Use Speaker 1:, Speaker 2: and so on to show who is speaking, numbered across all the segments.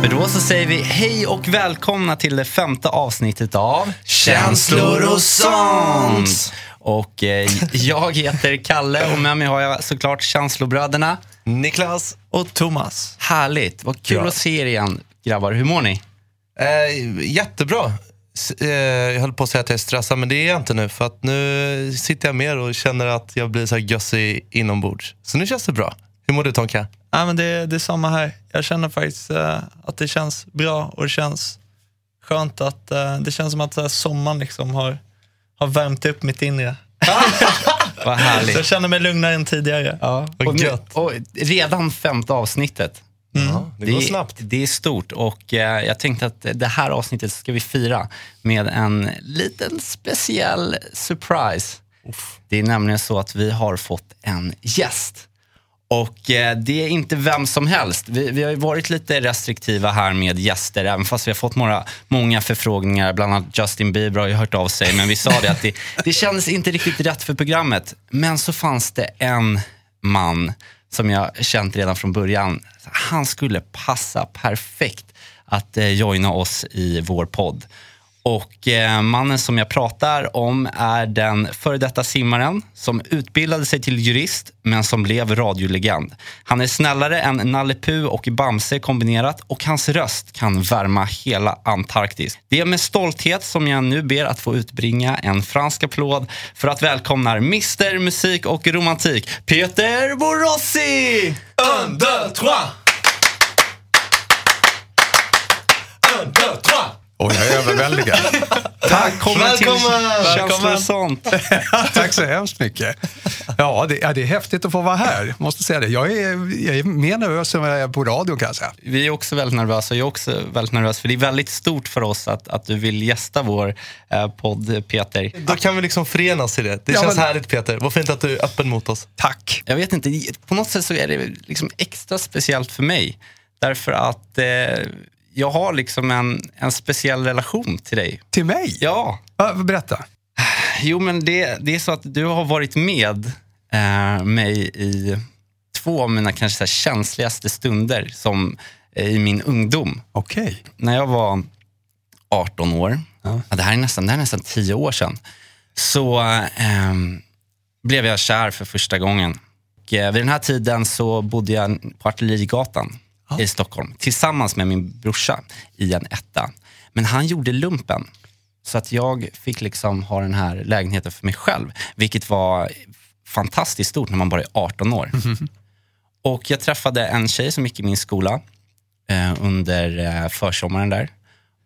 Speaker 1: Men då så säger vi hej och välkomna till det femte avsnittet av
Speaker 2: Känslor och sånt.
Speaker 1: Och eh, jag heter Kalle och med mig har jag såklart känslobröderna.
Speaker 2: Niklas och Thomas.
Speaker 1: Härligt, vad kul
Speaker 2: Ja.
Speaker 1: att se er igen grabbar. Hur mår ni?
Speaker 2: Eh, jättebra. S- Eh, jag höll på att säga att jag är stressad, men det är jag inte nu. För att nu sitter jag mer och känner att jag blir så här gössig inombords. Så nu känns det bra. Hur mår du Tonka?
Speaker 3: Ja, men det, det är samma här. Jag känner faktiskt eh, att det känns bra och det känns skönt att eh, det känns som att uh, sommaren liksom har, har värmt upp mitt inre.
Speaker 1: Vad
Speaker 3: Så
Speaker 1: härligt.
Speaker 3: jag känner mig lugnare än tidigare.
Speaker 1: Ja,
Speaker 2: Vad
Speaker 1: och, nu,
Speaker 2: gött.
Speaker 1: och redan femte avsnittet.
Speaker 2: Ja, det går
Speaker 1: är-
Speaker 2: snabbt.
Speaker 1: Det är stort och eh, jag tänkte att det här avsnittet ska vi fira med en liten speciell surprise. Det är nämligen så att vi har fått en gäst. Och eh, det är inte vem som helst. Vi, vi har ju varit lite restriktiva här med gäster, även fast vi har fått några, många förfrågningar. Bland annat Justin Bieber har ju hört av sig, men vi sa det att det, det kändes inte riktigt rätt för programmet. Men så fanns det en man som jag känt redan från början. Han skulle passa perfekt att eh, joina oss i vår podd. Och eh, mannen som jag pratar om är den före detta simmaren som utbildade sig till jurist men som blev radiolegend. Han är snällare än Nalle Puh och Bamse kombinerat och hans röst kan värma hela Antarktis. Det är med stolthet som jag nu ber att få utbringa en fransk applåd för att välkomna Mr Musik och Romantik, Peter Borossi!
Speaker 2: Un, deux, trois! Un, deux, trois!
Speaker 4: Oj, jag är överväldigad.
Speaker 1: Välkommen till
Speaker 2: Välkommen!
Speaker 1: Känslor och sånt.
Speaker 4: Tack så hemskt mycket. Ja det, ja, det är häftigt att få vara här. Måste säga det. Jag är, jag är mer nervös än vad jag är på radio kan jag säga.
Speaker 1: Vi är också väldigt nervösa. Jag är också väldigt nervös för det är väldigt stort för oss att, att du vill gästa vår eh, podd, Peter.
Speaker 2: Då kan vi liksom förenas i det. Det
Speaker 4: Ja,
Speaker 2: känns
Speaker 4: men-
Speaker 2: härligt Peter. Vad fint att du är öppen mot oss.
Speaker 4: Tack.
Speaker 1: Jag vet inte, på något sätt så är det liksom extra speciellt för mig. Därför att eh, jag har liksom en, en speciell relation till dig.
Speaker 4: Till mig?
Speaker 1: Ja,
Speaker 4: Ja, berätta.
Speaker 1: jo men det, det är så att du har varit med eh, mig i två av mina kanske känsligaste stunder som eh, i min ungdom.
Speaker 4: Okej.
Speaker 1: när jag var 18 år,
Speaker 4: Ja.
Speaker 1: ja. det, här är nästan, det här är nästan 10 år sedan, så ehm, blev jag kär för första gången. Och, eh, vid den här tiden så bodde jag på Artillerigatan i Stockholm tillsammans med min brorsa i en etta. Men han gjorde lumpen. Så att jag fick liksom ha den här lägenheten för mig själv. Vilket var fantastiskt stort när man bara är 18 år. Och jag träffade en tjej som gick i min skola eh, under eh, försommaren där.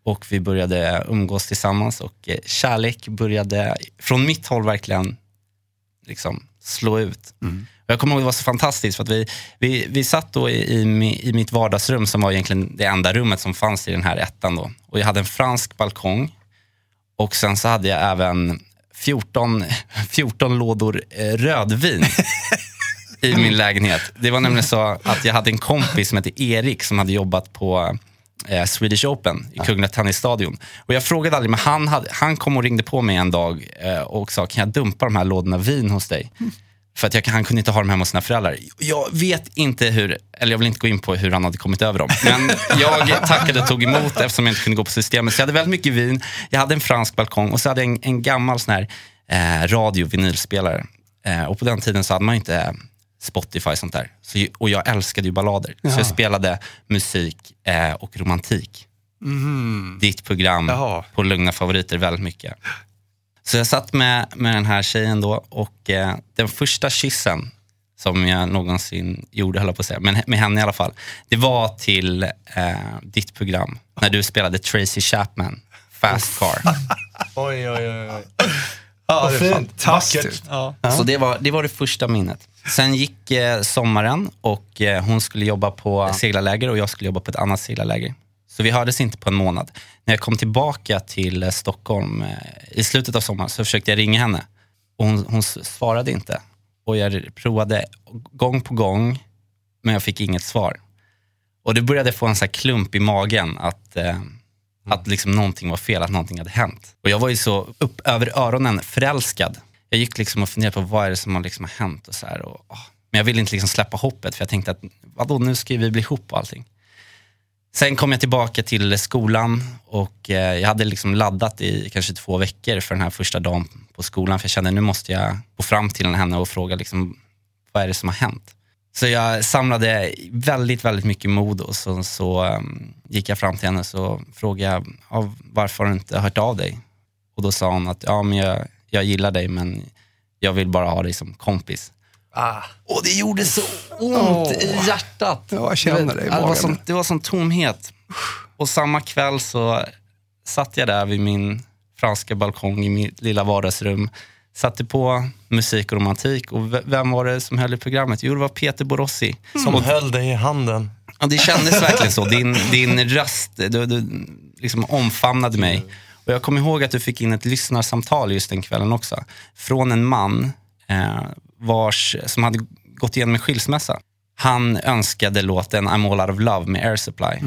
Speaker 1: Och vi började umgås tillsammans och eh, kärlek började från mitt håll verkligen liksom slå ut. Mm jag kommer ihåg det var så fantastiskt för att vi, vi, vi satt då i, i, i mitt vardagsrum som var egentligen det enda rummet som fanns i den här ettan då. Och jag hade en fransk balkong och sen så hade jag även 14, 14 lådor eh, rödvin i min lägenhet. Det var nämligen så att jag hade en kompis som hette Erik som hade jobbat på eh, Swedish Open i Kungliga Tennisstadion. Och jag frågade aldrig, men han, hade, han kom och ringde på mig en dag eh, och sa, kan jag dumpa de här lådorna vin hos dig? För att jag, han kunde inte ha dem hemma hos sina föräldrar. Jag vet inte hur, eller jag vill inte gå in på hur han hade kommit över dem. Men jag tackade och tog emot eftersom jag inte kunde gå på systemet. Så jag hade väldigt mycket vin, jag hade en fransk balkong och så hade jag en, en gammal sån här eh, radio vinylspelare. Eh, och på den tiden så hade man inte eh, Spotify och sånt där. Så, och jag älskade ju ballader. Så jag spelade musik eh, och romantik. Ditt program
Speaker 4: Jaha.
Speaker 1: på Lugna favoriter väldigt mycket. Så jag satt med, med den här tjejen då och eh, den första kyssen som jag någonsin gjorde, höll jag på att säga, men med henne i alla fall. Det var till eh, ditt program, när du spelade Tracy Chapman, Fast Car.
Speaker 2: Oj, oj, oj. oj.
Speaker 4: Ja, det är
Speaker 2: fint.
Speaker 4: fantastiskt.
Speaker 3: Ja.
Speaker 1: Så det var, det var det första minnet. Sen gick eh, sommaren och eh, hon skulle jobba på seglarläger och jag skulle jobba på ett annat seglarläger. Så vi hördes inte på en månad. När jag kom tillbaka till eh, Stockholm eh, i slutet av sommaren så försökte jag ringa henne. Och hon, hon svarade inte. Och jag provade gång på gång, men jag fick inget svar. Och det började få en så klump i magen att, eh, att liksom någonting var fel, att någonting hade hänt. Och jag var ju så upp över öronen förälskad. Jag gick liksom och funderade på vad är det som har liksom hänt och så här. Och. Men jag ville inte liksom släppa hoppet för jag tänkte att vadå, nu ska vi bli ihop och allting. Sen kom jag tillbaka till skolan och eh, jag hade liksom laddat i kanske två veckor för den här första dagen på skolan. För jag kände nu måste jag gå fram till henne och fråga liksom, vad är det som har hänt. Så jag samlade väldigt, väldigt mycket mod och så, så um, gick jag fram till henne och frågade jag ja, varför har du inte hört av dig? Och då sa hon att ja, men jag, jag gillar dig men jag vill bara ha dig som kompis. Och det gjorde så ont i hjärtat.
Speaker 4: Ja, jag känner det i
Speaker 1: det, var som, det var som tomhet. Och samma kväll så satt jag där vid min franska balkong i mitt lilla vardagsrum. Satte på musik och romantik. Och vem var det som höll i programmet? Jo, det var Peter Borossi.
Speaker 2: Som höll dig i handen.
Speaker 1: Ja, det kändes verkligen så. Din, din röst du, du liksom omfamnade mig. Och jag kommer ihåg att du fick in ett lyssnarsamtal just den kvällen också. Från en man eh, vars, som hade gått igenom en skilsmässa. Han önskade låten I'm all out of love med Air Supply.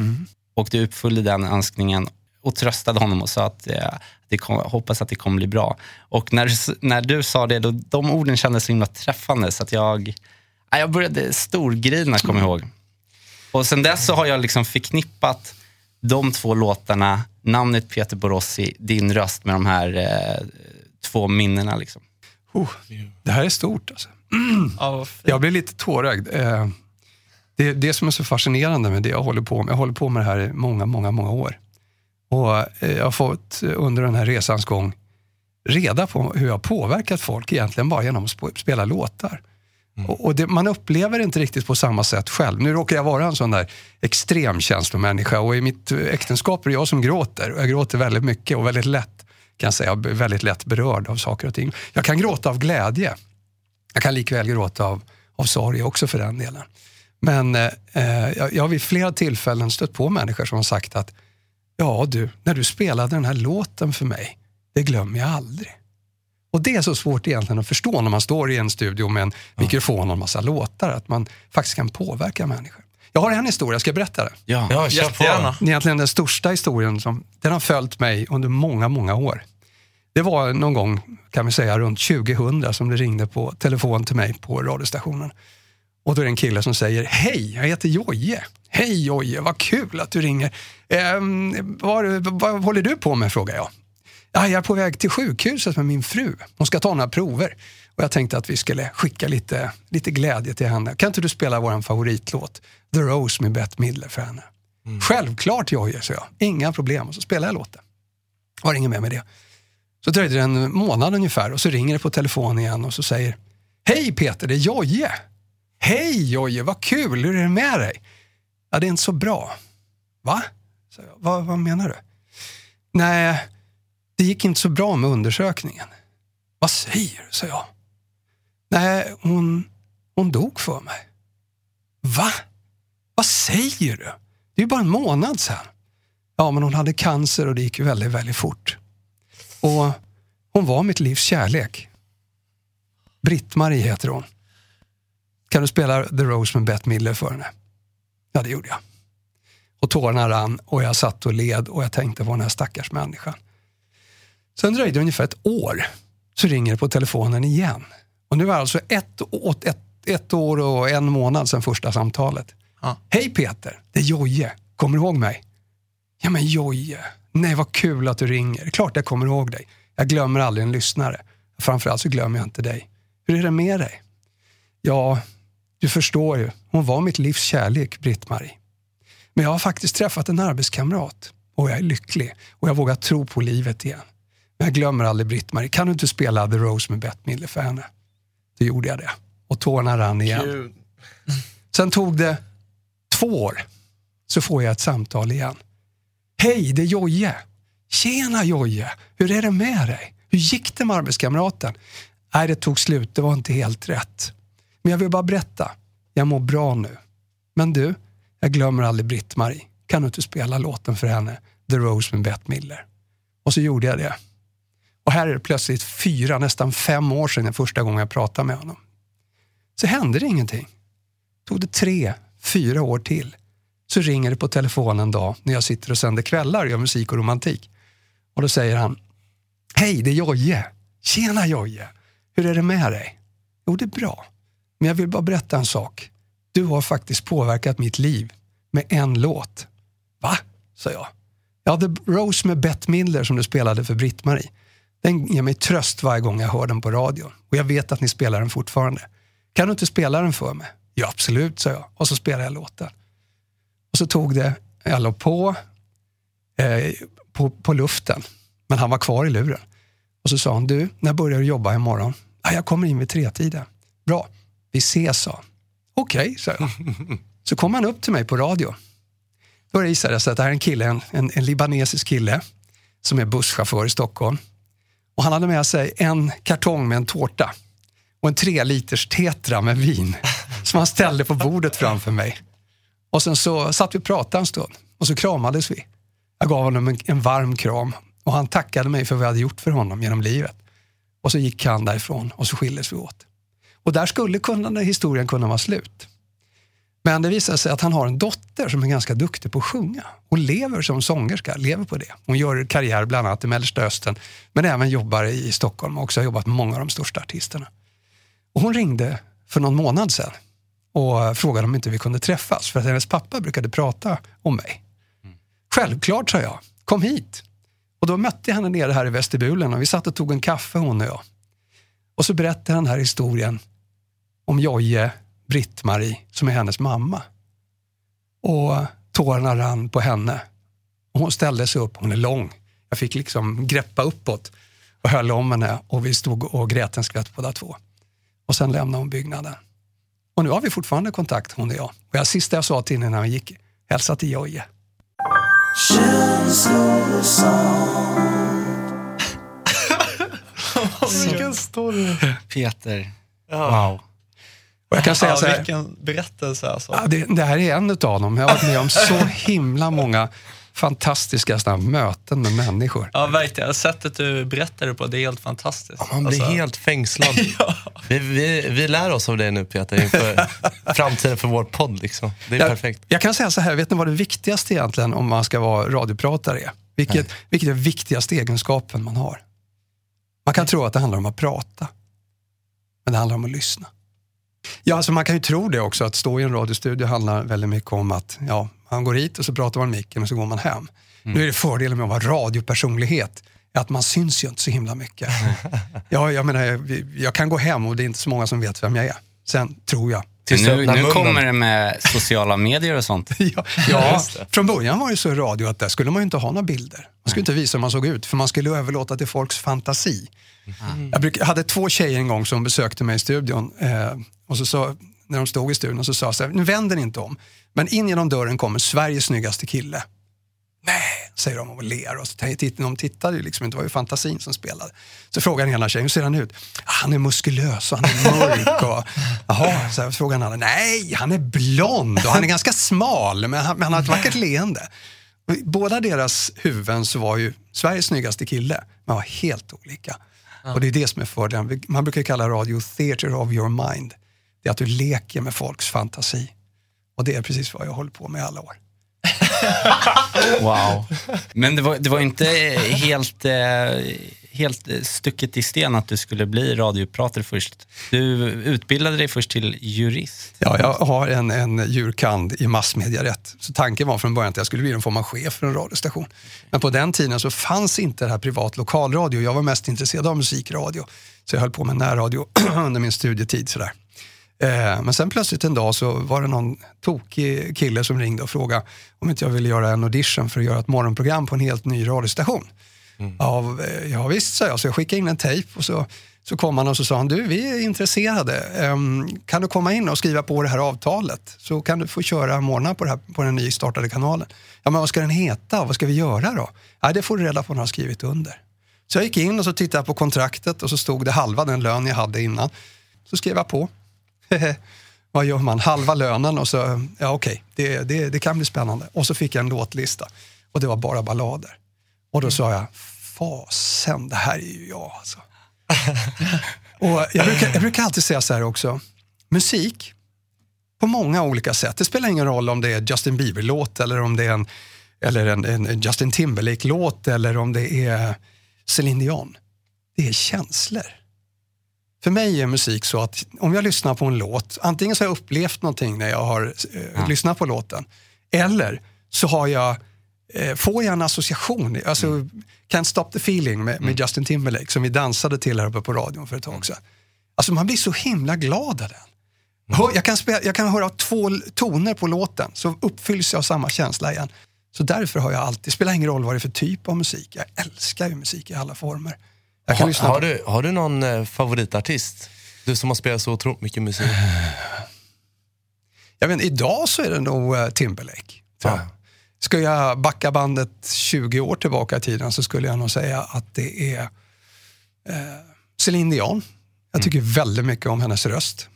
Speaker 1: Och du uppfyllde den önskningen och tröstade honom och sa att eh, det kom, hoppas att det kommer bli bra. Och när, när du sa det, då, de orden kändes så himla träffande så att jag, ja, jag började storgrina, kommer jag ihåg. Och sen dess så har jag liksom förknippat de två låtarna, namnet Peter Borossi, din röst med de här eh, två minnena. Liksom.
Speaker 4: Oh, det här är stort alltså.
Speaker 3: Ja.
Speaker 4: Jag blir lite tårögd. Eh, Det är det som är så fascinerande med det jag håller på med. Jag håller på med det här i många, många, många år. Och eh, jag har fått eh, under den här resans gång reda på hur jag har påverkat folk egentligen bara genom att sp- spela låtar. Och, och det, man upplever det inte riktigt på samma sätt själv. Nu råkar jag vara en sån där extrem känslomänniska och i mitt äktenskap är det jag som gråter. Och jag gråter väldigt mycket och väldigt lätt, kan jag säga, väldigt lätt berörd av saker och ting. Jag kan gråta av glädje. Jag kan likväl gråta av, av sorg också för den delen. Men eh, eh, jag, jag har vid flera tillfällen stött på människor som har sagt att ja du, när du spelade den här låten för mig, det glömmer jag aldrig. Och det är så svårt egentligen att förstå när man står i en studio med en mikrofon och en massa låtar, att man faktiskt kan påverka människor. Jag har en historia, ska jag berätta det?
Speaker 1: Ja.
Speaker 2: Ja, kör på.
Speaker 3: Jättegärna.
Speaker 4: egentligen den största historien som den har följt mig under många, många år. Det var någon gång, kan vi säga, runt 2000 som det ringde på telefon till mig på radiostationen. Och då är det en kille som säger, hej, jag heter Joje. Hej Joje, vad kul att du ringer. Ehm, vad, vad håller du på med, frågar jag. Ja, jag är på väg till sjukhuset med min fru. Hon ska ta några prover. Och jag tänkte att vi skulle skicka lite, lite glädje till henne. Kan inte du spela vår favoritlåt, The Rose med Bette Midler för henne? Självklart Jojje, sa jag. Inga problem. Och så spelade jag låten. Har inget mer med det. Så dröjde det en månad ungefär och så ringer det på telefon igen och så säger Hej Peter, det är Jojje. Hej Jojje, vad kul, hur är det med dig? Ja, det är inte så bra. Va? Så jag, vad, vad menar du? Nej, det gick inte så bra med undersökningen. Vad säger du? sa jag. Nej, hon, hon dog för mig. Va? Vad säger du? Det är ju bara en månad sedan. Ja, men hon hade cancer och det gick ju väldigt, väldigt fort. Och hon var mitt livs kärlek. Britt-Marie heter hon. Kan du spela The Rose med Bette Miller för henne? Ja, det gjorde jag. Och tårarna rann och jag satt och led och jag tänkte på den här stackars människan. Sen dröjde det ungefär ett år, så ringer det på telefonen igen. Och nu är det alltså ett, ett, ett år och en månad sedan första samtalet.
Speaker 3: Ja.
Speaker 4: Hej Peter, det är Jojje. Kommer du ihåg mig? Ja men Jojje, nej vad kul att du ringer. Klart jag kommer ihåg dig. Jag glömmer aldrig en lyssnare. Framförallt så glömmer jag inte dig. Hur är det med dig? Ja, du förstår ju. Hon var mitt livs kärlek, Britt-Marie. Men jag har faktiskt träffat en arbetskamrat och jag är lycklig och jag vågar tro på livet igen. Men jag glömmer aldrig Britt-Marie. Kan du inte spela The Rose med Bette Midler för henne? Då gjorde jag det. Och tårarna rann igen. Sen tog det två år, så får jag ett samtal igen. Hej, det är Jojje. Tjena Jojje, hur är det med dig? Hur gick det med arbetskamraten? Nej, det tog slut, det var inte helt rätt. Men jag vill bara berätta, jag mår bra nu. Men du, jag glömmer aldrig Britt-Marie. Kan du inte spela låten för henne, The Rose med Bette Miller. Och så gjorde jag det. Och här är det plötsligt fyra, nästan fem år sedan första gången jag pratade med honom. Så hände det ingenting. Tog det tre, fyra år till. Så ringer det på telefon en dag när jag sitter och sänder kvällar och gör musik och romantik. Och då säger han, Hej, det är Jojje. Tjena Jojje. Hur är det med dig? Jo, det är bra. Men jag vill bara berätta en sak. Du har faktiskt påverkat mitt liv med en låt. Va? sa jag. Ja, The Rose med Bette Midler som du spelade för Britt-Marie. Den ger mig tröst varje gång jag hör den på radion. Och jag vet att ni spelar den fortfarande. Kan du inte spela den för mig? Ja, absolut, sa jag. Och så spelade jag låten. Och så tog det, jag låg på, eh, på, på luften. Men han var kvar i luren. Och så sa han, du, när börjar du jobba imorgon? Ah, jag kommer in vid tretiden. Bra, vi ses, sa han. Okej, okay, sa jag. Så kom han upp till mig på radio. Då visade det sig att det här är en kille, en, en, en libanesisk kille som är busschaufför i Stockholm. Och han hade med sig en kartong med en tårta och en tre liters tetra med vin som han ställde på bordet framför mig. Och sen så satt vi och pratade en stund och så kramades vi. Jag gav honom en, en varm kram och han tackade mig för vad jag hade gjort för honom genom livet. Och så gick han därifrån och så skildes vi åt. Och där skulle kunna, historien kunna vara slut. Men det visade sig att han har en dotter som är ganska duktig på att sjunga. Hon lever som sångerska, lever på det. Hon gör karriär bland annat i Mellersta Östern, men även jobbar i Stockholm och också har jobbat med många av de största artisterna. Och hon ringde för någon månad sedan och frågade om inte vi kunde träffas, för att hennes pappa brukade prata om mig. Självklart, sa jag. Kom hit. Och då mötte jag henne nere här i vestibulen och vi satt och tog en kaffe hon och jag. Och så berättade han den här historien om Jojje, Britt-Marie, som är hennes mamma. Och tårarna rann på henne. Och hon ställde sig upp, hon är lång. Jag fick liksom greppa uppåt och höll om henne och vi stod och grät en skvätt båda två. Och sen lämnade hon byggnaden. Och nu har vi fortfarande kontakt hon och jag. Och det sista jag sa till henne när vi gick, hälsa till Jojje.
Speaker 3: Vilken story.
Speaker 1: Peter,
Speaker 3: Ja.
Speaker 1: wow.
Speaker 4: Och jag kan säga
Speaker 3: ja,
Speaker 4: så här,
Speaker 3: Vilken berättelse alltså.
Speaker 4: ja, det, det här är en utav dem. Jag har varit med om så himla många fantastiska såna möten med människor.
Speaker 3: Ja, verkligen. Sättet du berättar det på, det är helt fantastiskt.
Speaker 2: Man blir
Speaker 3: Alltså,
Speaker 2: helt fängslad. vi, vi, vi lär oss av det nu Peter, inför framtiden för vår podd. Liksom. Det är
Speaker 4: Jag,
Speaker 2: perfekt.
Speaker 4: jag kan säga så här, vet ni vad det viktigaste egentligen om man ska vara radiopratare är? Vilket, vilket är viktigaste egenskapen man har? Man kan tro att det handlar om att prata, men det handlar om att lyssna. Ja, alltså man kan ju tro det också, att stå i en radiostudio handlar väldigt mycket om att ja, man går hit och så pratar man med micken och så går man hem. Nu är det fördelen med att vara radiopersonlighet, är att man syns ju inte så himla mycket. ja, jag menar, jag, jag kan gå hem och det är inte så många som vet vem jag är. Sen tror jag
Speaker 2: Tills
Speaker 1: Nu, nu kommer det med sociala medier och sånt.
Speaker 4: Ja, ja från början var det så i radio att där skulle man ju inte ha några bilder. Man skulle inte visa hur man såg ut, för man skulle överlåta till folks fantasi. Jag, bruk, jag hade två tjejer en gång som besökte mig i studion eh, och så sa, när de stod i studion så sa så här, nu vänder ni inte om, men in genom dörren kommer Sveriges snyggaste kille. Nej, säger de och ler. Och så titt- de tittade ju liksom inte, det var ju fantasin som spelade. Så frågar den ena tjejen, hur ser han ut? "Ah, Han är muskulös och han är mörk. Och, Jaha, så frågar den andra, nej, han är blond och han är ganska smal, men han, men han har ett vackert leende. Och i Båda deras huvuden så var ju Sveriges snyggaste kille, men var helt olika. Och det är det som är fördelen. Man brukar kalla radio theater of your mind. Det är att du leker med folks fantasi. Och det är precis vad jag håller på med i alla år.
Speaker 1: Wow. Men det var, det var inte helt, eh, helt stucket i sten att du skulle bli radiopratare först. Du utbildade dig först till jurist.
Speaker 4: Ja, jag har en, en djurkand i massmediarätt. Så tanken var från början att jag skulle bli någon form av chef för en radiostation. Men på den tiden så fanns inte det här privat lokalradio. Jag var mest intresserad av musikradio. Så jag höll på med närradio under min studietid. Sådär. Eh, men sen plötsligt en dag så var det någon tokig kille som ringde och frågade om inte jag ville göra en audition för att göra ett morgonprogram på en helt ny radiostation. Ja, eh, ja visst, sa jag. Så jag skickade in en tejp och så, så kom han och så sa han, du vi är intresserade. Ehm, kan du komma in och skriva på det här avtalet? Så kan du få köra morgnar på, här, på den nystartade kanalen. Ja, men vad ska den heta? Vad ska vi göra då? Ja, det får du reda på när du har skrivit under. Så jag gick in och så tittade på kontraktet och så stod det halva den lön jag hade innan. Så skrev jag på. Vad gör man? Halva lönen och så, ja okej, det, det, det kan bli spännande. Och så fick jag en låtlista och det var bara ballader. Och då sa jag, fasen, det här är ju jag alltså. och jag brukar, jag brukar alltid säga så här också, musik, på många olika sätt. Det spelar ingen roll om det är Justin Bieber-låt eller om det är en, eller en, en Justin Timberlake-låt eller om det är Celine Dion. Det är känslor. För mig är musik så att om jag lyssnar på en låt, antingen så har jag upplevt någonting när jag har eh,
Speaker 1: Ja.
Speaker 4: lyssnat på låten. Eller så har jag, eh, får jag en association. Alltså, Can't stop the feeling med, med Justin Timberlake som vi dansade till här uppe på radion för ett tag sedan. Alltså man blir så himla glad av den. Hör- Jag kan, spela, jag kan höra två toner på låten så uppfylls jag av samma känsla igen. Så därför har jag alltid, det spelar ingen roll vad det är för typ av musik. Jag älskar ju musik i alla former. Jag kan
Speaker 2: Har,
Speaker 4: lyssna
Speaker 2: har, du, har du någon eh, favoritartist? Du som har spelat så otroligt mycket musik.
Speaker 4: jag vet, idag så är det nog eh, Timberlake. tror jag.
Speaker 2: Ja.
Speaker 4: Ska jag backa bandet 20 år tillbaka i tiden så skulle jag nog säga att det är eh, Celine Dion. Jag tycker väldigt mycket om hennes röst.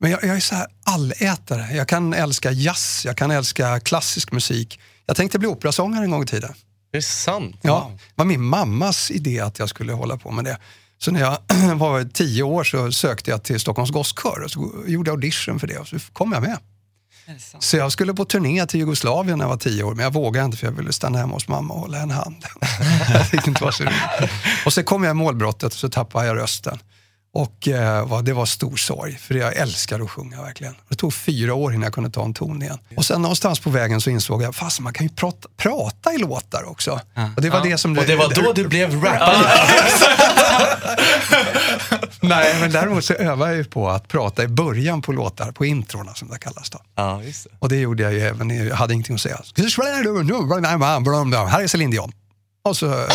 Speaker 4: Men jag, jag är så här allätare. Jag kan älska jazz, jag kan älska klassisk musik. Jag tänkte bli operasångare en gång i tiden.
Speaker 2: Är det sant?
Speaker 4: Ja, det var min mammas idé att jag skulle hålla på med det. Så när jag var tio år så sökte jag till Stockholms Gosskör och så gjorde jag audition för det och så kom jag med. Så jag skulle på turné till Jugoslavien när jag var tio år, men jag vågade inte för jag ville stanna hemma hos mamma och hålla en hand. jag inte var så. Och så kom jag i målbrottet och så tappade jag rösten. Och eh, det var stor sorg, för jag älskar att sjunga verkligen. Det tog fyra år innan jag kunde ta en ton igen. Och sen någonstans på vägen så insåg jag, fast man kan ju prata, prata i låtar också. Och det var det som...
Speaker 2: Och det var då du blev rappare.
Speaker 4: Nej, men däremot så övade jag ju på att prata i början på låtar, på introna som det kallas då.
Speaker 2: Ja, det.
Speaker 4: Och det gjorde jag ju även, jag hade ingenting att säga. Här är Celine Dion. Och så var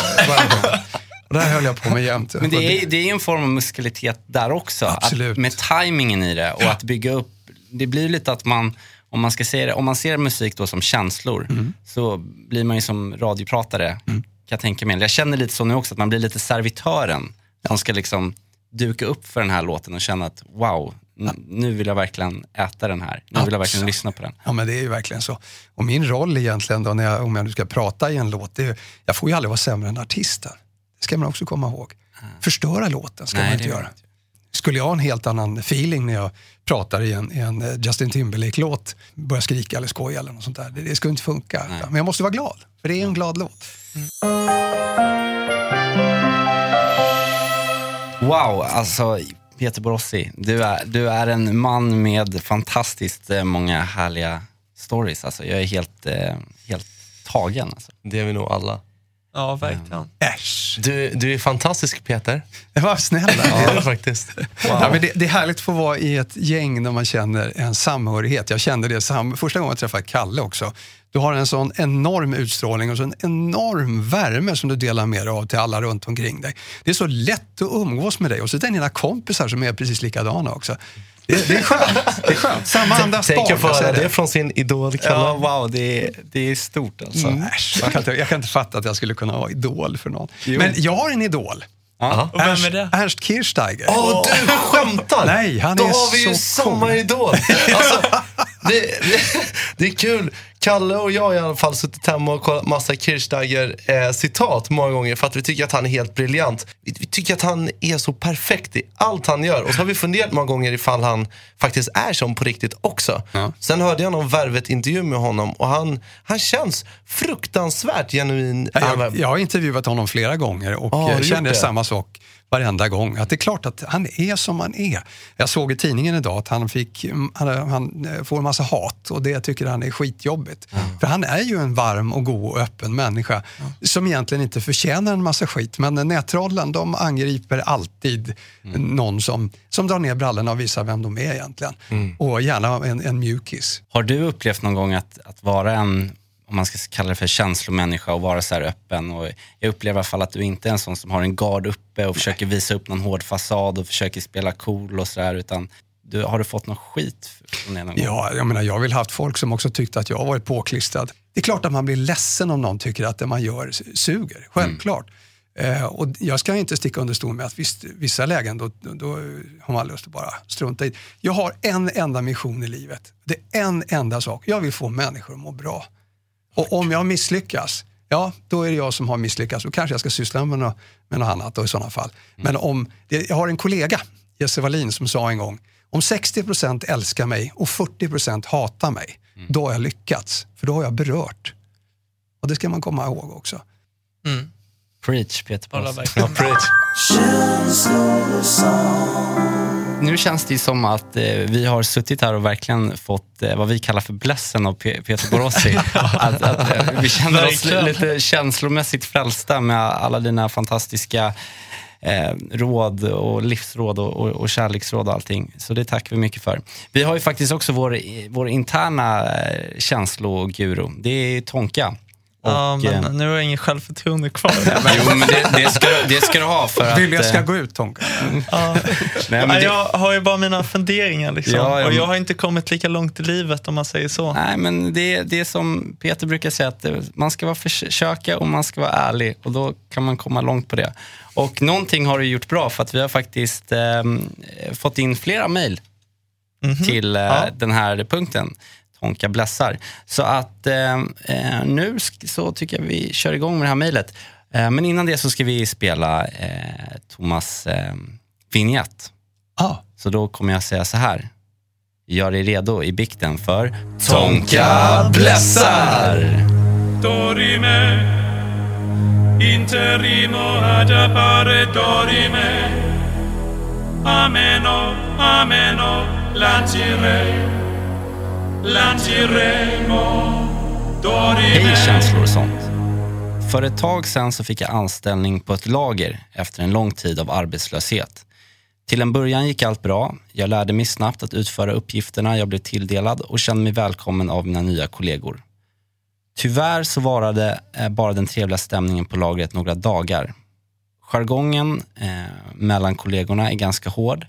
Speaker 4: Och där höll jag på med jämt.
Speaker 1: Men det är, det är en form av muskalitet där också.
Speaker 4: Absolut.
Speaker 1: Att, med tajmingen i det och att bygga upp. Det blir lite att man, om man, ska se det, om man ser musik då som känslor,
Speaker 4: Mm.
Speaker 1: så blir man ju som radiopratare, kan jag tänka mig. Jag känner lite så nu också, att man blir lite servitören som ska liksom duka upp för den här låten och känna att wow, n- nu vill jag verkligen äta den här. Nu vill jag verkligen
Speaker 4: Absolut.
Speaker 1: lyssna på den.
Speaker 4: Ja, men det är ju verkligen så. Och min roll egentligen då, när jag, om jag nu ska prata i en låt, det är, jag får ju aldrig vara sämre än artisten. Det ska man också komma ihåg. Förstöra låten ska
Speaker 1: Nej,
Speaker 4: man inte göra.
Speaker 1: inte.
Speaker 4: Skulle jag ha en helt annan feeling när jag pratar i en, i en eh, Justin Timberlake-låt, börja skrika eller skoja eller något sånt där, det, det skulle inte funka. Men jag måste vara glad, för det är en glad låt.
Speaker 1: Wow, alltså Peter Borossi, du är, du är en man med fantastiskt eh, många härliga stories. Alltså, jag är helt, eh, helt tagen. Alltså.
Speaker 2: Det är vi nog alla.
Speaker 3: Ja, verkligen.
Speaker 4: Äsch,
Speaker 2: Du, du är fantastisk Peter.
Speaker 4: det var snälla.
Speaker 2: Det är du faktiskt.
Speaker 4: Ja, men det, det är härligt att få vara i ett gäng där man känner en samhörighet. Jag kände det sam första gången jag träffade Kalle också. Du har en sån enorm utstrålning och så en enorm värme som du delar med dig av till alla runt omkring dig. Det är så lätt att umgås med dig och så är det dina kompisar som är precis likadana också. Det, det är skönt. Det är skönt. Samma andas
Speaker 2: Tänk
Speaker 4: barn.
Speaker 2: att få höra det från sin idol.
Speaker 1: Ja, wow, det är, det är stort alltså.
Speaker 4: Mm, jag, kan inte, jag kan inte fatta att jag skulle kunna vara idol för någon. Men jag har en idol.
Speaker 1: Ja.
Speaker 3: Och vem är det?
Speaker 4: Ernst Kirchsteiger.
Speaker 2: Åh, du skämtar!
Speaker 4: Nej, han
Speaker 2: Då
Speaker 4: är
Speaker 2: har vi ju
Speaker 4: så
Speaker 2: samma
Speaker 4: cool.
Speaker 2: idol. Alltså, det, det, det är kul. Kalle och jag har i alla fall suttit hemma och kollat massa Kirchsteiger-citat många gånger för att vi tycker att han är helt briljant. Vi, vi tycker att han är så perfekt i allt han gör. Och så har vi funderat många gånger ifall han faktiskt är som på riktigt också.
Speaker 4: Ja.
Speaker 2: Sen hörde jag någon Värvet-intervju med honom och han, han känns fruktansvärt genuin.
Speaker 4: Jag, jag har intervjuat honom flera gånger och
Speaker 2: har
Speaker 4: eh,
Speaker 2: det?
Speaker 4: samma sak varenda gång. Att det är klart att han är som han är. Jag såg i tidningen idag att han, fick, mm, han, han eh, får en massa hat och det tycker han är skitjobbigt. För han är ju en varm och god och öppen människa som egentligen inte förtjänar en massa skit. Men nättrollen de angriper alltid
Speaker 2: Mm.
Speaker 4: någon som, som drar ner brallorna och visar vem de är egentligen.
Speaker 2: Mm.
Speaker 4: Och gärna en, en mjukis.
Speaker 1: Har du upplevt någon gång att, att vara en, om man ska kalla det för känslomänniska och vara så här öppen? Och jag upplever i alla fall att du inte är en sån som har en gard uppe och försöker visa upp någon hård fasad och försöker spela cool och sådär. Utan du, har du fått någon skit från det någon gång?
Speaker 4: Ja, jag menar, jag väl haft folk som också tyckt att jag har varit påklistrad. Det är klart att man blir ledsen om någon tycker att det man gör suger, självklart. Eh, och jag ska inte sticka under stol med att visst, vissa lägen då, då, då har man lust att bara strunta i Jag har en enda mission i livet. Det är en enda sak. Jag vill få människor att må bra. Och om jag misslyckas, ja då är det jag som har misslyckats. Då kanske jag ska syssla med något, med något annat då, i sådana fall. Men om, jag har en kollega, Jesse Wallin, som sa en gång, om 60% älskar mig och 40% hatar mig, då har jag lyckats. För då har jag berört. Och det ska man komma ihåg också.
Speaker 3: Mm.
Speaker 1: Preach Peter
Speaker 3: Hålla
Speaker 1: Paus.
Speaker 3: verkligen.
Speaker 1: Nu känns det som att eh, vi har suttit här och verkligen fått eh, vad vi kallar för blessen av Pe- Peter Borossi. att, att, eh, vi känner oss lite känslomässigt frälsta med alla dina fantastiska eh, råd och livsråd och, och, och kärleksråd och allting. Så det tackar vi mycket för. Vi har ju faktiskt också vår, vår interna eh, känsloguru. Det är Tonka.
Speaker 3: Ja,
Speaker 1: Och, eh,
Speaker 3: men nu har jag ingen självförtroende kvar.
Speaker 1: Jo, men det, det, ska, det ska du ha för att...
Speaker 4: Vill jag ska
Speaker 1: eh,
Speaker 4: gå ut Tonka?
Speaker 3: Ja.
Speaker 1: nej, men det,
Speaker 3: Jag har ju bara mina funderingar liksom.
Speaker 1: Ja, ja,
Speaker 3: och jag
Speaker 1: men-
Speaker 3: har inte kommit lika långt i livet om man säger så.
Speaker 1: Nej, men det, det är som Peter brukar säga, att det- man ska vara försöka och man ska vara ärlig och då kan man komma långt på det. Och någonting har du gjort bra för att vi har faktiskt ehm, fått in flera mejl
Speaker 3: Mhm.
Speaker 1: till eh,
Speaker 3: Ja.
Speaker 1: den här punkten. Tonka blässar. Så att ehm, eh, nu så tycker jag vi kör igång med det här mejlet. Eh, men innan det så ska vi spela eh, Thomas eh, vignett.
Speaker 4: Ah.
Speaker 1: Så då kommer jag säga så här. Gör dig redo i bikten för Tonka blässar!
Speaker 5: dorime interimo ad appare dorime ameno ameno dorime
Speaker 1: Hej känslor och sånt. För ett tag sedan så fick jag anställning på ett lager efter en lång tid av arbetslöshet. Till en början gick allt bra. Jag lärde mig snabbt att utföra uppgifterna jag blev tilldelad och kände mig välkommen av mina nya kollegor. Tyvärr så varade eh, bara den trevliga stämningen på lagret några dagar. Jargongen eh, mellan kollegorna är ganska hård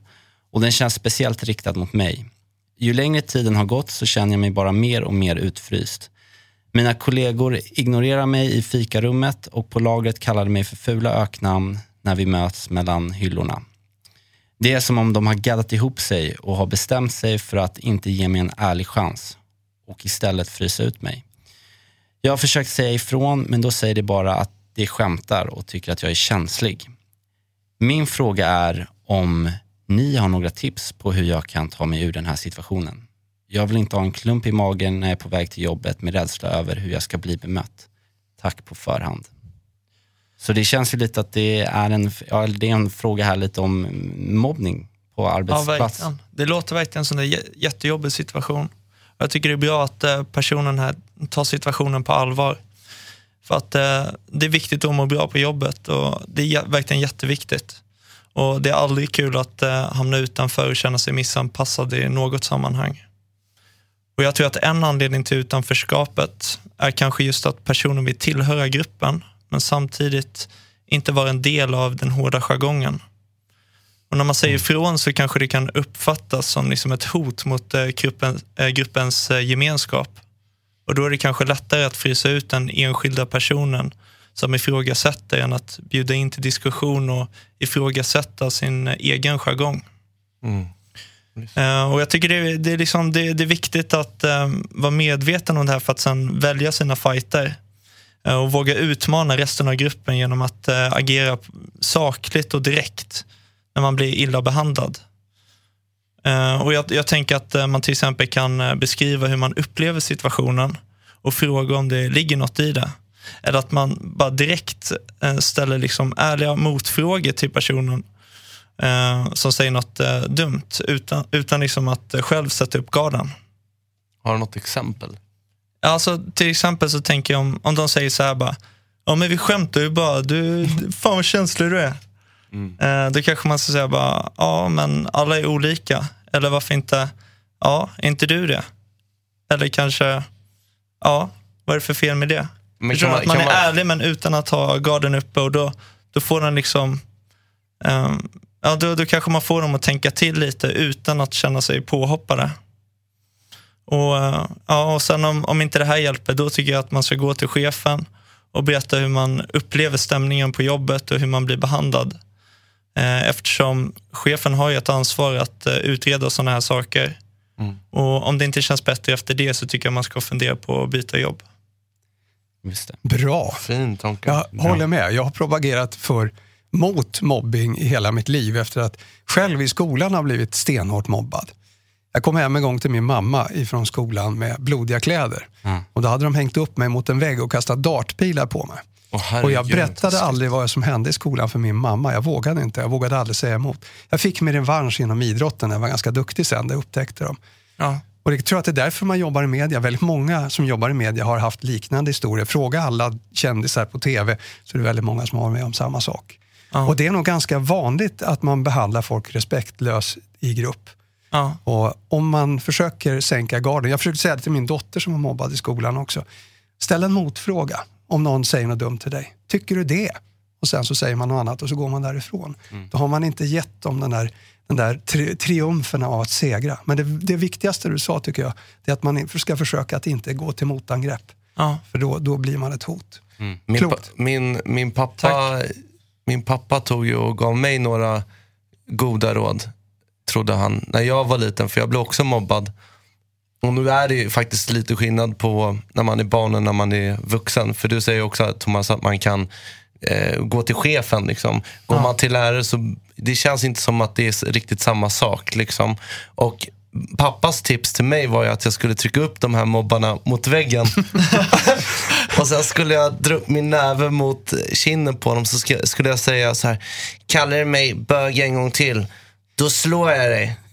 Speaker 1: och den känns speciellt riktad mot mig. Ju längre tiden har gått så känner jag mig bara mer och mer utfryst. Mina kollegor ignorerar mig i fikarummet och på lagret kallar de mig för fula öknamn när vi möts mellan hyllorna. Det är som om de har gaddat ihop sig och har bestämt sig för att inte ge mig en ärlig chans och istället frysa ut mig. Jag har försökt säga ifrån men då säger de bara att de skämtar och tycker att jag är känslig. Min fråga är om ni har några tips på hur jag kan ta mig ur den här situationen. Jag vill inte ha en klump i magen när jag är på väg till jobbet med rädsla över hur jag ska bli bemött. Tack på förhand. Så det känns ju lite att det är en, ja, det är en fråga här lite om mobbning på
Speaker 3: Ja,
Speaker 1: arbetsplats.
Speaker 3: verkligen. Det låter verkligen som en jä- jättejobbig situation. Jag tycker det är bra att eh, personen här tar situationen på allvar. För att eh, det är viktigt att må bra på jobbet och det är verkligen jätteviktigt. Och det är aldrig kul att eh, hamna utanför och känna sig missanpassad i något sammanhang. Och jag tror att en anledning till utanförskapet är kanske just att personen vill tillhöra gruppen men samtidigt inte vara en del av den hårda jargongen. Och när man säger ifrån så kanske det kan uppfattas som liksom ett hot mot eh, gruppen, eh, gruppens eh, gemenskap. Och då är det kanske lättare att frysa ut den enskilda personen som ifrågasätter än att bjuda in till diskussion och ifrågasätta sin egen jargong. Eh, och jag tycker det det är, liksom, det, det är viktigt att eh, vara medveten om det här för att sen välja sina fighter eh, och våga utmana resten av gruppen genom att agera sakligt och direkt när man blir illa behandlad. Eh, och jag, jag tänker att man till exempel kan beskriva hur man upplever situationen och fråga om det ligger något i det. Eller att man bara direkt eh, ställer liksom ärliga motfrågor till personen eh, som säger något eh, dumt utan, utan liksom att eh, själv sätta upp garden.
Speaker 2: Har du något exempel?
Speaker 3: Alltså, till exempel så tänker jag om, om de säger så här bara, ja men vi skämtar ju bara, du, fan vad känslig du är. Eh, då kanske man ska säga bara, ja men alla är olika. Eller varför inte, ja, är inte du det? Eller kanske, ja, vad är det för fel med det?
Speaker 2: Men kan
Speaker 3: du?
Speaker 2: man-
Speaker 3: att man är
Speaker 2: man-
Speaker 3: ärlig men utan att ha garden uppe och då, då får den liksom, ehm, ja då, då kanske man får dem att tänka till lite utan att känna sig påhoppade. Och, eh, ja, och sen om, om inte det här hjälper, då tycker jag att man ska gå till chefen och berätta hur man upplever stämningen på jobbet och hur man blir behandlad. Eh, Eftersom chefen har ju ett ansvar att eh, utreda sådana här saker. Och om det inte känns bättre efter det så tycker jag man ska fundera på att byta jobb.
Speaker 1: Just det.
Speaker 4: Bra.
Speaker 2: Fint Tonka.
Speaker 4: Jag håller med. Jag har propagerat för mot mobbing i hela mitt liv efter att själv i skolan har blivit stenhårt mobbad. Jag kom hem en gång till min mamma ifrån skolan med blodiga kläder.
Speaker 1: Mm.
Speaker 4: Och då hade de hängt upp mig mot en vägg och kastat dartpilar på mig.
Speaker 2: Herregud,
Speaker 4: och jag berättade aldrig vad som hände i skolan för min mamma. Jag vågade inte. Jag vågade aldrig säga emot. Jag fick min revansch inom idrotten. Jag var ganska duktig sen. Det upptäckte de.
Speaker 3: Ja.
Speaker 4: Och jag tror att det är därför man jobbar i media. Väldigt många som jobbar i media har haft liknande historier. Fråga alla kändisar på TV så är det väldigt många som har med om samma sak.
Speaker 3: Ja.
Speaker 4: Och det är nog ganska vanligt att man behandlar folk respektlöst i grupp.
Speaker 3: Ja.
Speaker 4: Och om man försöker sänka garden, jag försökte säga det till min dotter som var mobbad i skolan också. Ställ en motfråga om någon säger något dumt till dig. Tycker du det? Och sen så säger man något annat och så går man därifrån. Då har man inte gett dem den där, den där tri triumfen av att segra. Men det, det viktigaste du sa tycker jag, det är att man ska försöka att inte gå till motangrepp.
Speaker 3: Ja.
Speaker 4: För då, då blir man ett hot.
Speaker 2: Min,
Speaker 4: Klokt.
Speaker 2: pa- min, min, pappa, min pappa tog ju och gav mig några goda råd, trodde han, när jag var liten, för jag blev också mobbad. Och nu är det ju faktiskt lite skillnad på när man är barn och när man är vuxen. För du säger också Thomas att man kan eh, gå till chefen. Liksom. Går man till lärare så det känns inte som att det är riktigt samma sak. Liksom. Och pappas tips till mig var ju att jag skulle trycka upp de här mobbarna mot väggen. och sen skulle jag dra upp min näve mot kinden på dem så skulle jag säga så här. Kallar du mig bög en gång till, då slår jag dig.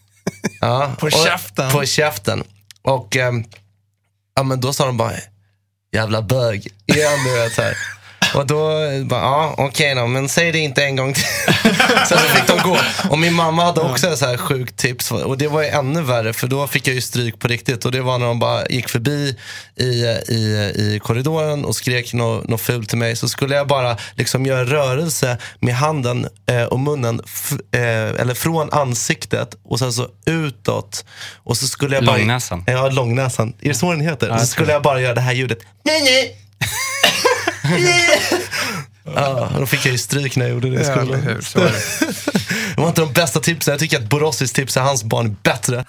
Speaker 2: Ja,
Speaker 3: På käften.
Speaker 2: På käften. Och ehm, ja, men då sa de bara, jävla bög. Igen, du vet, så här. Och då, bara, ja okej då, men säg det inte en gång till. Sen så fick de gå. Och min mamma hade också ett så här sjukt tips. Och det var ju ännu värre, för då fick jag ju stryk på riktigt. Och det var när de bara gick förbi i, i, i korridoren och skrek något, något fult till mig. Så skulle jag bara liksom göra rörelse med handen eh, och munnen, eh, eller från ansiktet och sen så utåt. Och så skulle jag bara...
Speaker 1: Långnäsan.
Speaker 2: Ja, långnäsan. Är det så den heter? och så skulle jag bara göra det här ljudet. Nej, nej. Ja, då fick jag ju stryk när jag gjorde det i
Speaker 4: Ja,
Speaker 2: skolan.
Speaker 4: hur? Så är det.
Speaker 2: Det var inte de bästa tipsen. Jag tycker att Borossis tips är hans barn är bättre.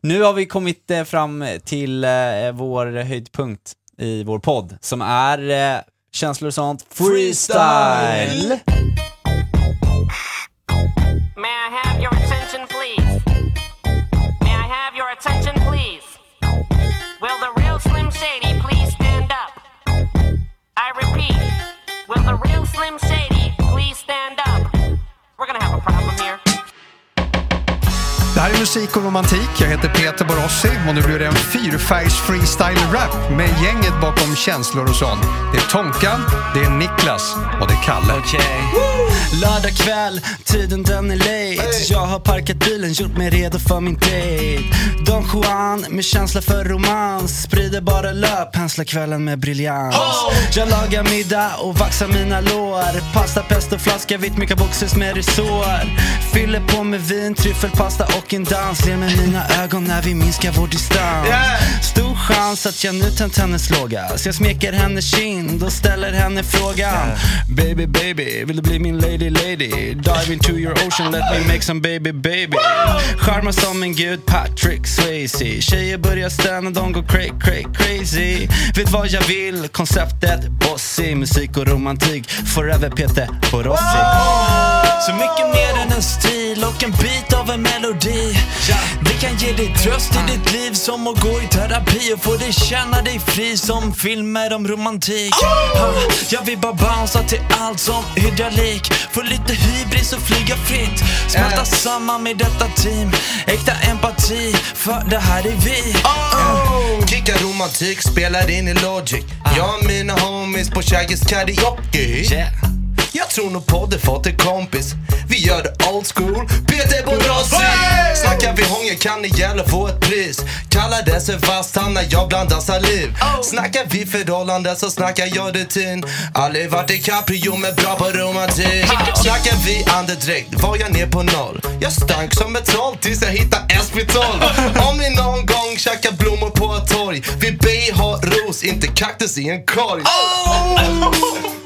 Speaker 6: Nu har vi kommit eh, fram till eh, vår höjdpunkt i vår podd som är eh, känslor och sånt freestyle.
Speaker 7: May
Speaker 4: Det här är musik och romantik. Jag heter Peter Borossi och nu blir det en fyrfärgs freestyle-rap med gänget bakom känslor och sånt. Det är Tonkan, det är Niklas och det är Kalle.
Speaker 1: Okej. Lördag kväll, tiden den är late. Jag har parkat bilen, gjort mig redo för min date. Don Juan med känsla för romans. Sprider bara löp, penslar kvällen med briljans. Jag lagar middag och vaxar mina lår. Pasta, pesto, flaska, vitt, mycket boxers med resår. Fyller på med vin, tryffelpasta och en dans. Ler med mina ögon när vi minskar vår distans. Stor chans att jag nu tänt hennes låga. Så jag smeker hennes kind och ställer henne frågan. Baby, baby, vill du bli min lady, lady? Dive into your ocean, let me make some baby, baby. Charmar som en gud, Patrick Swayze. Tjejer börjar stöna, de går cray, cray, crazy. Vet vad jag vill, konceptet bossy. Musik och romantik, forever Peter Borossi.
Speaker 3: Så mycket mer än en stil och en bit av en melodi. Det kan ge dig tröst i ditt liv som att gå i terapi och få dig känna dig fri som filmer om romantik. Ha, Jag vill bara bouncea till allt som hydraulik. Få lite hybris och flyga fritt. Smälta samman med detta team. Äkta empati, för det här är vi.
Speaker 2: Kickar romantik, spelar in i Logic. Jag och mina homies på Shaggy's karaoke.
Speaker 1: Yeah.
Speaker 2: Jag tror nog podden fått en kompis. Vi gör det old school. Peter Borossi! Snackar vi hångel kan det gälla få ett pris. Kallade sig fast när jag blandar saliv. Snackar vi förhållande så snackar jag rutin. Aldrig varit i Caprio men bra på romantik. Snackar vi andedräkt var jag ner på noll. Jag stank som ett troll tills jag hittade SP12. Om ni någon gång käkar blommor på ett Vi ber ha ros, inte kaktus i en korg. Hej,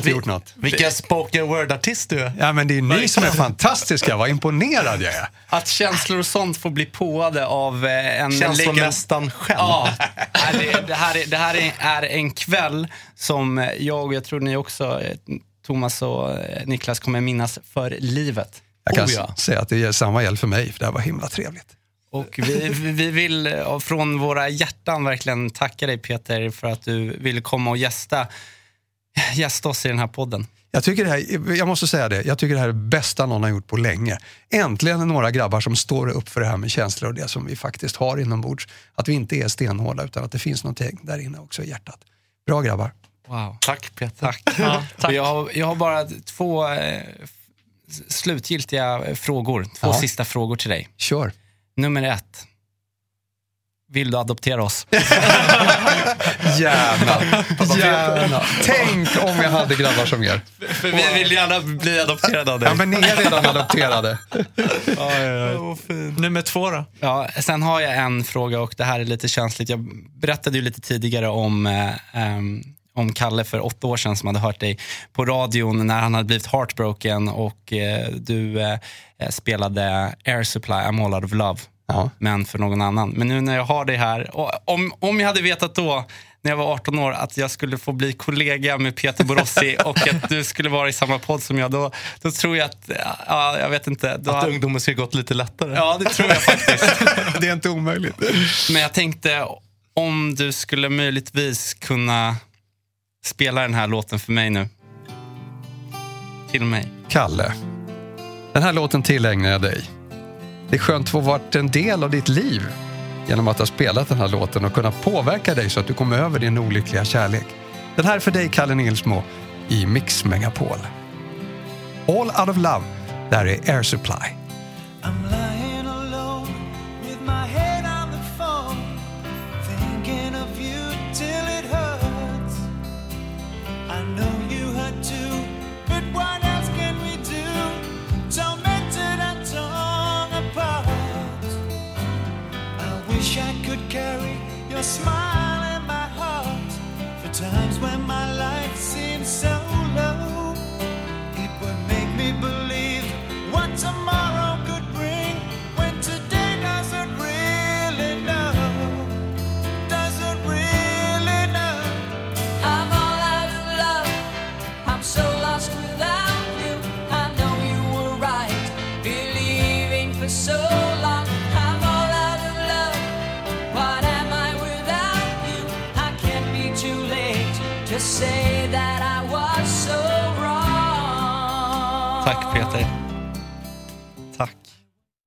Speaker 4: inte gjort något.
Speaker 2: Vilken spoken word-artist du är.
Speaker 4: Ja, men det är ni som är fantastiska. Vad imponerad jag är.
Speaker 1: Att känslor och sånt får bli påade av eh, en
Speaker 2: Känslomästaren själv.
Speaker 1: Ja, det, det här, är, det här är, är en kväll som jag och jag tror ni också, eh, Thomas och eh, Niklas, kommer minnas för livet.
Speaker 4: Jag kan
Speaker 2: Oh, ja.
Speaker 4: säga att det är samma gäll för mig, för det här var himla trevligt.
Speaker 1: Och vi, vi vill från våra hjärtan verkligen tacka dig Peter för att du ville komma och gästa, gästa oss i den här podden.
Speaker 4: Jag, tycker det här, jag måste säga det, jag tycker det här är det bästa någon har gjort på länge. Äntligen några grabbar som står upp för det här med känslor och det som vi faktiskt har inombords. Att vi inte är stenhårda utan att det finns någonting där inne också i hjärtat. Bra grabbar.
Speaker 1: Wow.
Speaker 2: Tack Peter.
Speaker 1: Tack. Och Jag, har, jag har bara två eh, slutgiltiga frågor, två
Speaker 4: Ja.
Speaker 1: sista frågor till dig.
Speaker 4: Kör.
Speaker 1: Nummer ett. Vill du adoptera oss?
Speaker 4: Gärna. Gärna. Tänk om jag hade grabbar som er.
Speaker 1: För vi vill gärna bli adopterade av
Speaker 4: Ja, men ni är redan adopterade.
Speaker 3: Nummer två då?
Speaker 1: Ja, sen har jag en fråga och det här är lite känsligt. Jag berättade ju lite tidigare om, eh, om Kalle för åtta år sedan som hade hört dig på radion när han hade blivit heartbroken och eh, du eh, spelade Air Supply, I'm all out of love.
Speaker 4: Ja.
Speaker 1: Men för någon annan. Men nu när jag har dig här, och om, om jag hade vetat då när jag var 18 år att jag skulle få bli kollega med Peter Borossi och att du skulle vara i samma podd som jag, då, då tror jag att, ja, jag vet inte. Då
Speaker 2: Att ungdomen ska gått lite lättare.
Speaker 1: Ja, det tror jag faktiskt.
Speaker 4: Det är inte omöjligt.
Speaker 1: Men jag tänkte om du skulle möjligtvis kunna spela den här låten för mig nu. Till mig.
Speaker 4: Kalle, den här låten tillägnar jag dig. Det är skönt att få varit en del av ditt liv genom att ha spelat den här låten och kunna påverka dig så att du kommer över din olyckliga kärlek. Den här är för dig, Kalle Nilsmo, i Mix Megapol. All out of love, där är Air Supply.
Speaker 1: Peter.